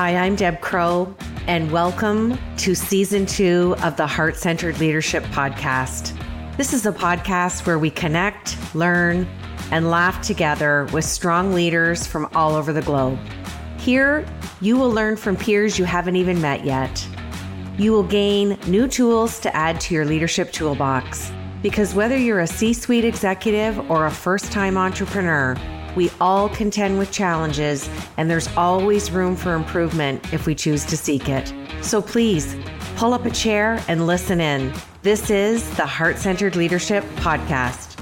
Hi, I'm Deb Crow, and welcome to season two of the Heart Centered Leadership Podcast. This is a podcast where we connect, learn, and laugh together with strong leaders from all over the globe. Here, you will learn from peers you haven't even met yet. You will gain new tools to add to your leadership toolbox. Because whether you're a C suite executive or a first time entrepreneur, we all contend with challenges, and there's always room for improvement if we choose to seek it. So please pull up a chair and listen in. This is the Heart Centered Leadership Podcast.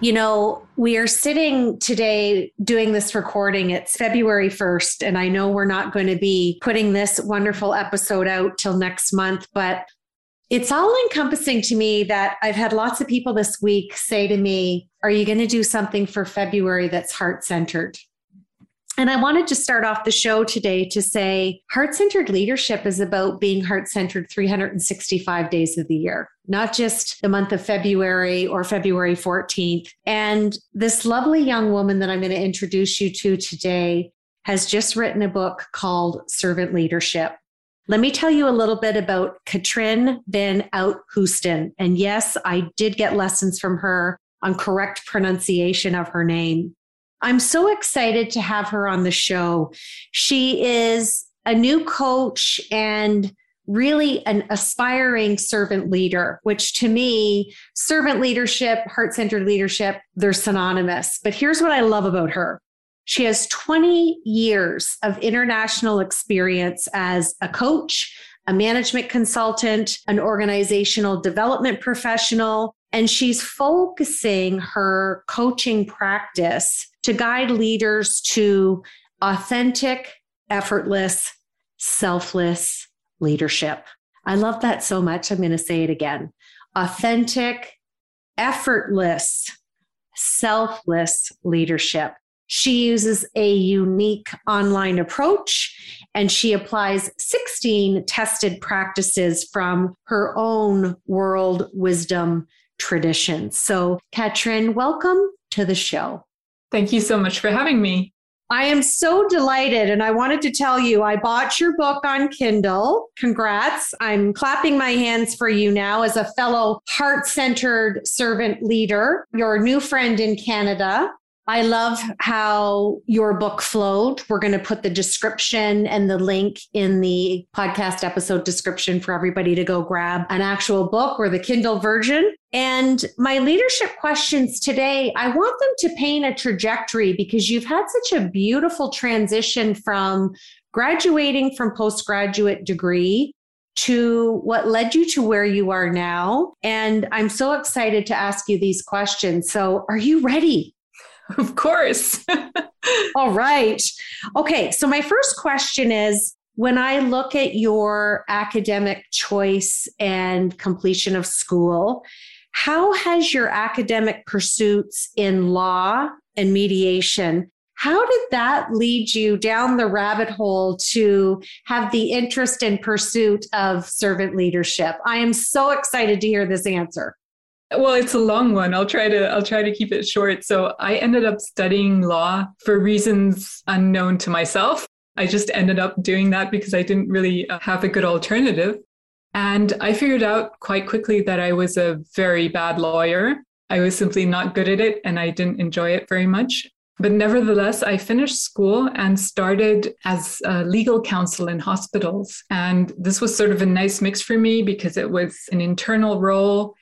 You know, we are sitting today doing this recording. It's February 1st, and I know we're not going to be putting this wonderful episode out till next month, but it's all encompassing to me that I've had lots of people this week say to me, Are you going to do something for February that's heart centered? And I wanted to start off the show today to say heart centered leadership is about being heart centered 365 days of the year, not just the month of February or February 14th. And this lovely young woman that I'm going to introduce you to today has just written a book called Servant Leadership. Let me tell you a little bit about Katrin Van Out Houston. And yes, I did get lessons from her on correct pronunciation of her name. I'm so excited to have her on the show. She is a new coach and really an aspiring servant leader, which to me, servant leadership, heart centered leadership, they're synonymous. But here's what I love about her she has 20 years of international experience as a coach, a management consultant, an organizational development professional, and she's focusing her coaching practice to guide leaders to authentic, effortless, selfless leadership. I love that so much. I'm going to say it again authentic, effortless, selfless leadership. She uses a unique online approach and she applies 16 tested practices from her own world wisdom traditions. So, Katrijn, welcome to the show. Thank you so much for having me. I am so delighted. And I wanted to tell you, I bought your book on Kindle. Congrats. I'm clapping my hands for you now as a fellow heart centered servant leader, your new friend in Canada. I love how your book flowed. We're going to put the description and the link in the podcast episode description for everybody to go grab an actual book or the Kindle version. And my leadership questions today, I want them to paint a trajectory because you've had such a beautiful transition from graduating from postgraduate degree to what led you to where you are now. And I'm so excited to ask you these questions. So, are you ready? Of course. All right. Okay. So, my first question is when I look at your academic choice and completion of school, how has your academic pursuits in law and mediation how did that lead you down the rabbit hole to have the interest and pursuit of servant leadership? I am so excited to hear this answer. Well, it's a long one. I'll try to I'll try to keep it short. So, I ended up studying law for reasons unknown to myself. I just ended up doing that because I didn't really uh, have a good alternative. And I figured out quite quickly that I was a very bad lawyer. I was simply not good at it and I didn't enjoy it very much. But nevertheless, I finished school and started as a legal counsel in hospitals. And this was sort of a nice mix for me because it was an internal role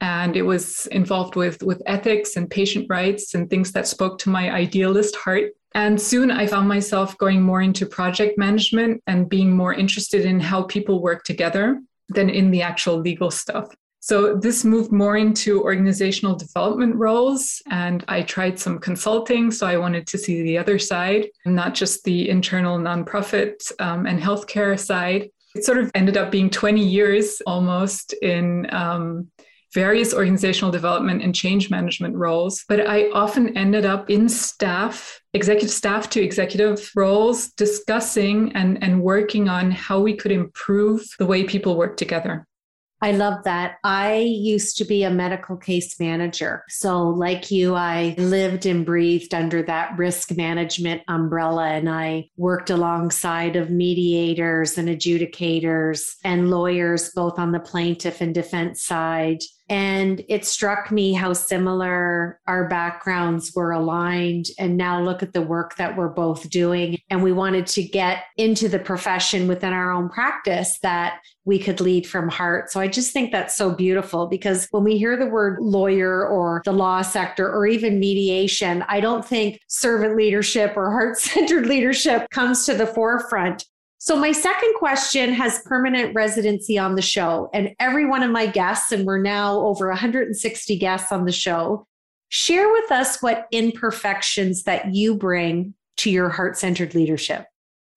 and it was involved with with ethics and patient rights and things that spoke to my idealist heart. And soon i found myself going more into project management and being more interested in how people work together than in the actual legal stuff. So this moved more into organizational development roles and i tried some consulting so i wanted to see the other side not just the internal nonprofit um, and healthcare side. It sort of ended up being 20 years almost in um, various organizational development and change management roles, but I often ended up in staff, executive staff to executive roles, discussing and, and working on how we could improve the way people work together. I love that. I used to be a medical case manager. So, like you, I lived and breathed under that risk management umbrella, and I worked alongside of mediators and adjudicators and lawyers, both on the plaintiff and defense side. And it struck me how similar our backgrounds were aligned. And now look at the work that we're both doing. And we wanted to get into the profession within our own practice that we could lead from heart. So I just think that's so beautiful because when we hear the word lawyer or the law sector or even mediation, I don't think servant leadership or heart centered leadership comes to the forefront. So, my second question has permanent residency on the show. And every one of my guests, and we're now over 160 guests on the show, share with us what imperfections that you bring to your heart centered leadership.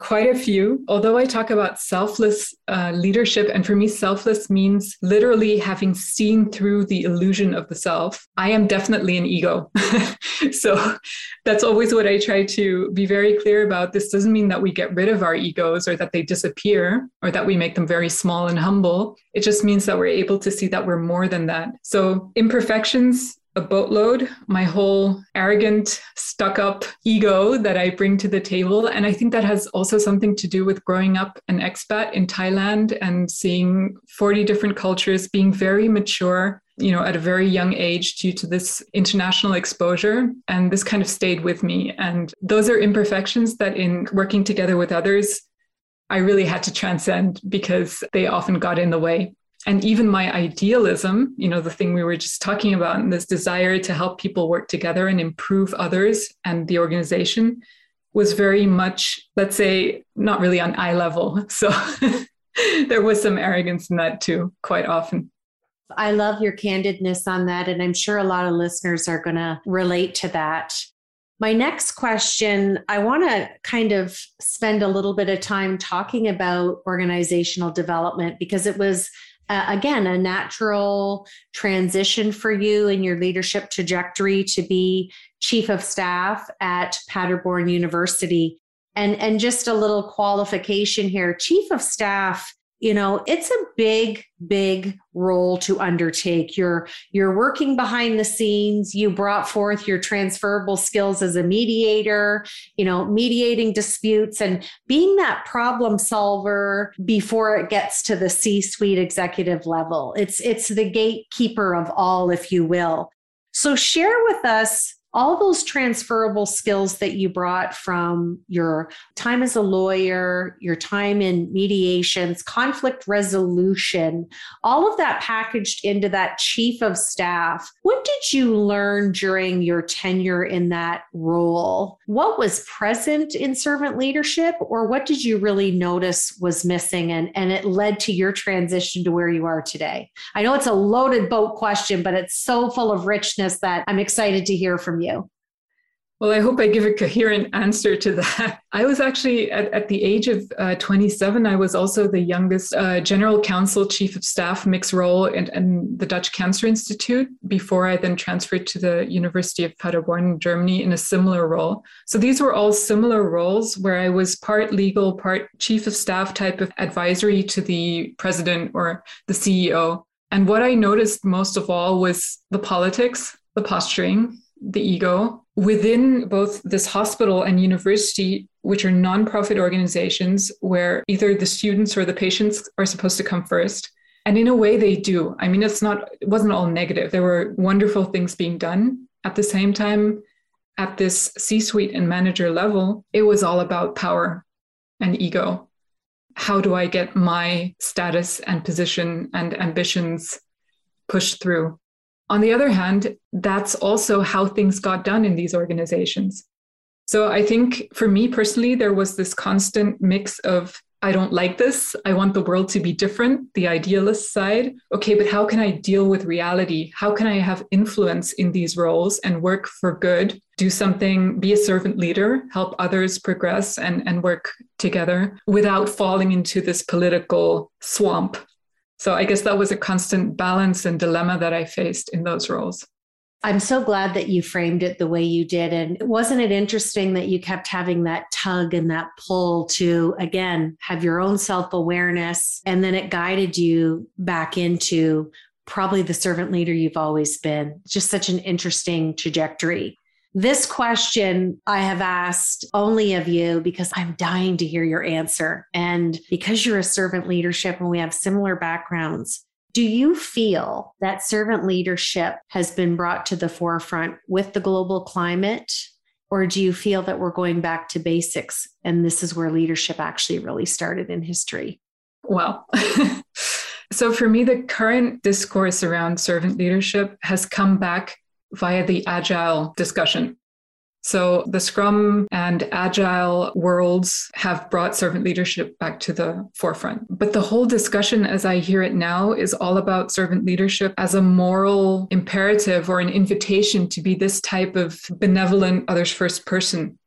Quite a few. Although I talk about selfless uh, leadership, and for me, selfless means literally having seen through the illusion of the self. I am definitely an ego. so that's always what I try to be very clear about. This doesn't mean that we get rid of our egos or that they disappear or that we make them very small and humble. It just means that we're able to see that we're more than that. So imperfections a boatload, my whole arrogant, stuck up ego that I bring to the table. And I think that has also something to do with growing up an expat in Thailand and seeing 40 different cultures, being very mature, you know, at a very young age due to this international exposure. And this kind of stayed with me. And those are imperfections that in working together with others, I really had to transcend because they often got in the way and even my idealism, you know, the thing we were just talking about, and this desire to help people work together and improve others and the organization was very much, let's say, not really on eye level. So there was some arrogance in that too, quite often. I love your candidness on that. And I'm sure a lot of listeners are going to relate to that. My next question I want to kind of spend a little bit of time talking about organizational development because it was uh, again, a natural transition for you in your leadership trajectory to be chief of staff at Paderborn University. And, and just a little qualification here chief of staff you know it's a big big role to undertake. You're you're working behind the scenes. You brought forth your transferable skills as a mediator you know mediating disputes and being that problem solver before it gets to the c suite executive level. It's it's the gatekeeper of all if you will. So share with us all those transferable skills that you brought from your time as a lawyer, your time in mediations, conflict resolution, all of that packaged into that chief of staff. What did you learn during your tenure in that role? What was present in servant leadership, or what did you really notice was missing and, and it led to your transition to where you are today? I know it's a loaded boat question, but it's so full of richness that I'm excited to hear from you? Well, I hope I give a coherent answer to that. I was actually at, at the age of uh, 27, I was also the youngest uh, general counsel, chief of staff, mixed role in, in, the Dutch Cancer Institute before I then transferred to the University of Paderborn in Germany in a similar role. So these were all similar roles where I was part legal, part chief of staff type of advisory to the president or the CEO. And what I noticed most of all was the politics, the posturing, the ego within both this hospital and university which are nonprofit organizations where either the students or the patients are supposed to come first. And in a way they do. I mean it's not it wasn't all negative. There were wonderful things being done. At the same time at this c-suite and manager level it was all about power and ego. How do i get my status and position and ambitions pushed through on the other hand, that's also how things got done in these organizations. So I think for me personally, there was this constant mix of I don't like this. I want the world to be different, the idealist side. Okay, but how can I deal with reality? How can I have influence in these roles and work for good? Do something, be a servant leader, help others progress and, and work together without falling into this political swamp so I guess that was a constant balance and dilemma that I faced in those roles. I'm so glad that you framed it the way you did. And wasn't it interesting that you kept having that tug and that pull to, again, have your own self awareness? And then it guided you back into probably the servant leader you've always been. Just such an interesting trajectory. This question I have asked only of you because I'm dying to hear your answer. And because you're a servant leadership and we have similar backgrounds, do you feel that servant leadership has been brought to the forefront with the global climate? Or do you feel that we're going back to basics and this is where leadership actually really started in history? Well, so for me, the current discourse around servant leadership has come back via the agile discussion. So the Scrum and Agile worlds have brought servant leadership back to the forefront. But the whole discussion, as I hear it now, is all about servant leadership as a moral imperative or an invitation to be this type of benevolent others first person.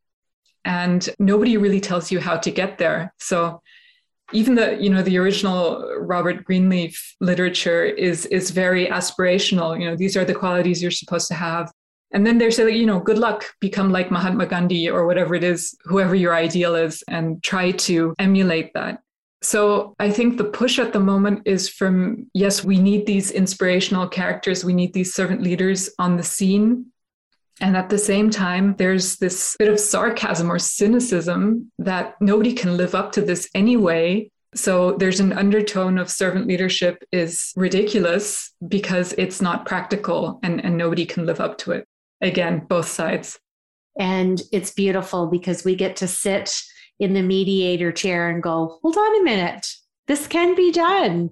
And nobody really tells you how to get there. So even the you know the original robert greenleaf literature is is very aspirational you know these are the qualities you're supposed to have and then they say, you know, good luck, become like Mahatma Gandhi or whatever it is, whoever your ideal is, and try to emulate that. So I think the push at the moment is from yes, we need these inspirational characters, we need these servant leaders on the scene. And at the same time, there's this bit of sarcasm or cynicism that nobody can live up to this anyway. So there's an undertone of servant leadership is ridiculous because it's not practical and, and nobody can live up to it again, both sides. And it's beautiful because we get to sit in the mediator chair and go, hold on a minute, this can be done.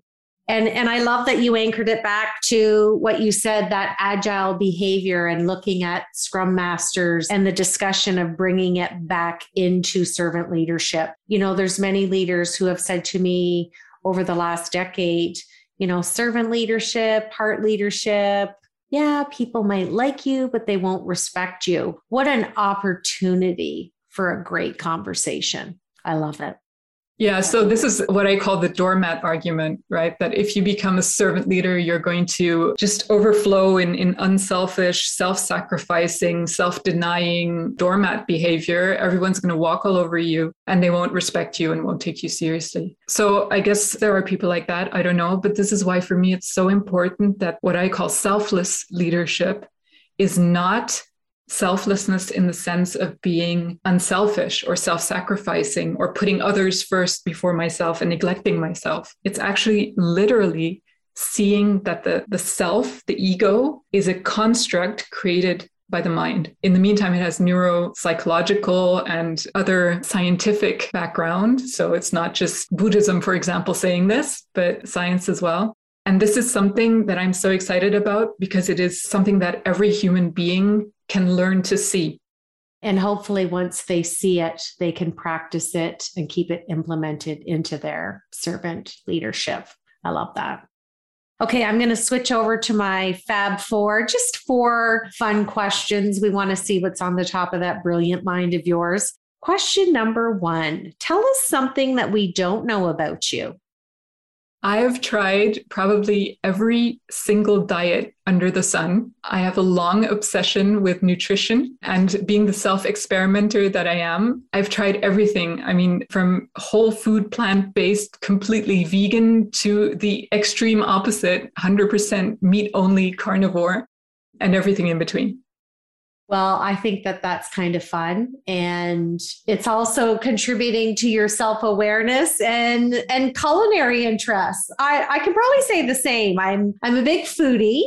And, and I love that you anchored it back to what you said that agile behavior and looking at scrum masters and the discussion of bringing it back into servant leadership. You know, there's many leaders who have said to me over the last decade, you know, servant leadership, heart leadership, yeah, people might like you, but they won't respect you. What an opportunity for a great conversation. I love it. Yeah, so this is what I call the doormat argument, right? That if you become a servant leader, you're going to just overflow in, in unselfish, self sacrificing, self denying doormat behavior. Everyone's going to walk all over you and they won't respect you and won't take you seriously. So I guess there are people like that. I don't know. But this is why, for me, it's so important that what I call selfless leadership is not selflessness in the sense of being unselfish or self sacrificing or putting others first before myself and neglecting myself. It's actually literally seeing that the, the self, the ego, is a construct created by the mind. In the meantime, it has neuropsychological and other scientific background. So it's not just Buddhism, for example, saying this, but science as well. And this is something that I'm so excited about because it is something that every human being can learn to see. And hopefully, once they see it, they can practice it and keep it implemented into their servant leadership. I love that. Okay, I'm going to switch over to my Fab Four, just four fun questions. We want to see what's on the top of that brilliant mind of yours. Question number one Tell us something that we don't know about you. I have tried probably every single diet under the sun. I have a long obsession with nutrition and being the self experimenter that I am. I've tried everything. I mean, from whole food, plant based, completely vegan to the extreme opposite 100% meat only carnivore and everything in between. Well, I think that that's kind of fun and it's also contributing to your self-awareness and and culinary interests. I I can probably say the same. I'm I'm a big foodie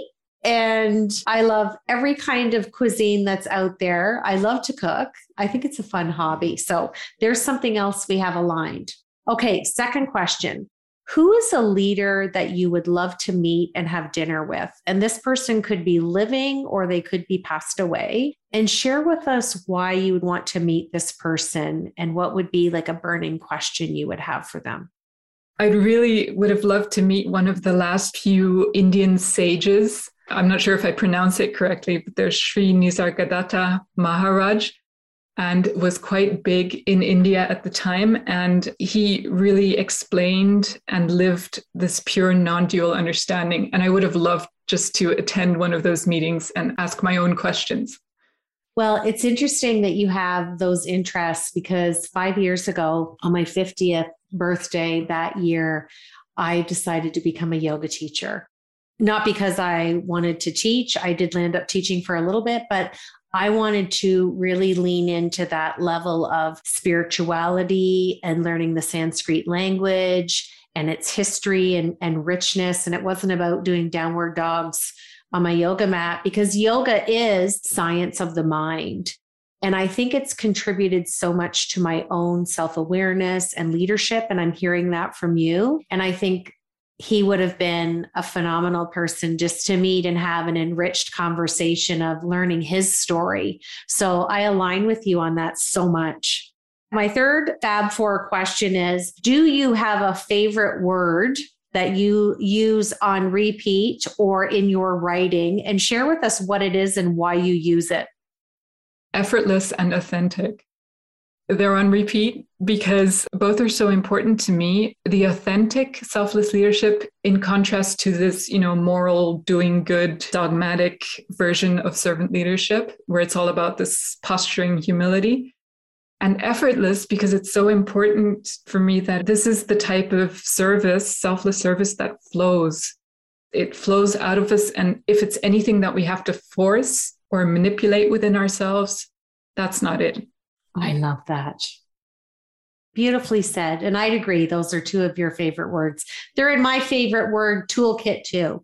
and I love every kind of cuisine that's out there. I love to cook. I think it's a fun hobby. So there's something else we have aligned. Okay, second question. Who is a leader that you would love to meet and have dinner with? And this person could be living or they could be passed away. And share with us why you would want to meet this person and what would be like a burning question you would have for them. I really would have loved to meet one of the last few Indian sages. I'm not sure if I pronounce it correctly, but there's Sri Nisargadatta Maharaj. And was quite big in India at the time. And he really explained and lived this pure non dual understanding. And I would have loved just to attend one of those meetings and ask my own questions. Well, it's interesting that you have those interests because five years ago, on my 50th birthday that year, I decided to become a yoga teacher. Not because I wanted to teach, I did land up teaching for a little bit, but I wanted to really lean into that level of spirituality and learning the Sanskrit language and its history and, and richness. And it wasn't about doing downward dogs on my yoga mat because yoga is science of the mind. And I think it's contributed so much to my own self awareness and leadership. And I'm hearing that from you. And I think he would have been a phenomenal person just to meet and have an enriched conversation of learning his story. So I align with you on that so much. My third Fab Four question is Do you have a favorite word that you use on repeat or in your writing? And share with us what it is and why you use it. Effortless and authentic. They're on repeat because both are so important to me. The authentic selfless leadership, in contrast to this, you know, moral, doing good, dogmatic version of servant leadership, where it's all about this posturing humility and effortless because it's so important for me that this is the type of service, selfless service that flows. It flows out of us. And if it's anything that we have to force or manipulate within ourselves, that's not it. I love that. Beautifully said. And I'd agree. Those are two of your favorite words. They're in my favorite word toolkit, too.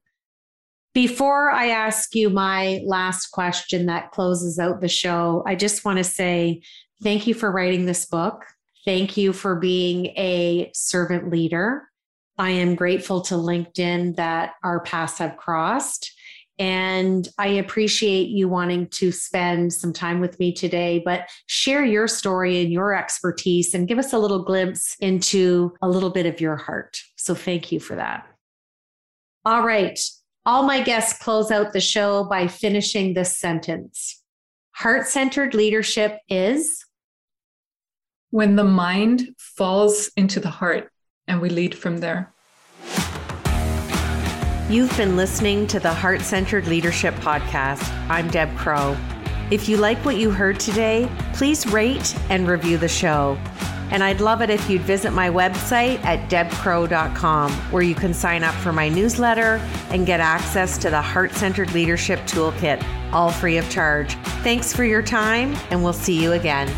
Before I ask you my last question that closes out the show, I just want to say Thank you for writing this book. Thank you for being a servant leader. I am grateful to LinkedIn that our paths have crossed. And I appreciate you wanting to spend some time with me today, but share your story and your expertise and give us a little glimpse into a little bit of your heart. So thank you for that. All right. All my guests close out the show by finishing this sentence Heart centered leadership is when the mind falls into the heart and we lead from there. You've been listening to the Heart Centered Leadership Podcast. I'm Deb Crow. If you like what you heard today, please rate and review the show. And I'd love it if you'd visit my website at debcrow.com, where you can sign up for my newsletter and get access to the Heart Centered Leadership Toolkit, all free of charge. Thanks for your time, and we'll see you again.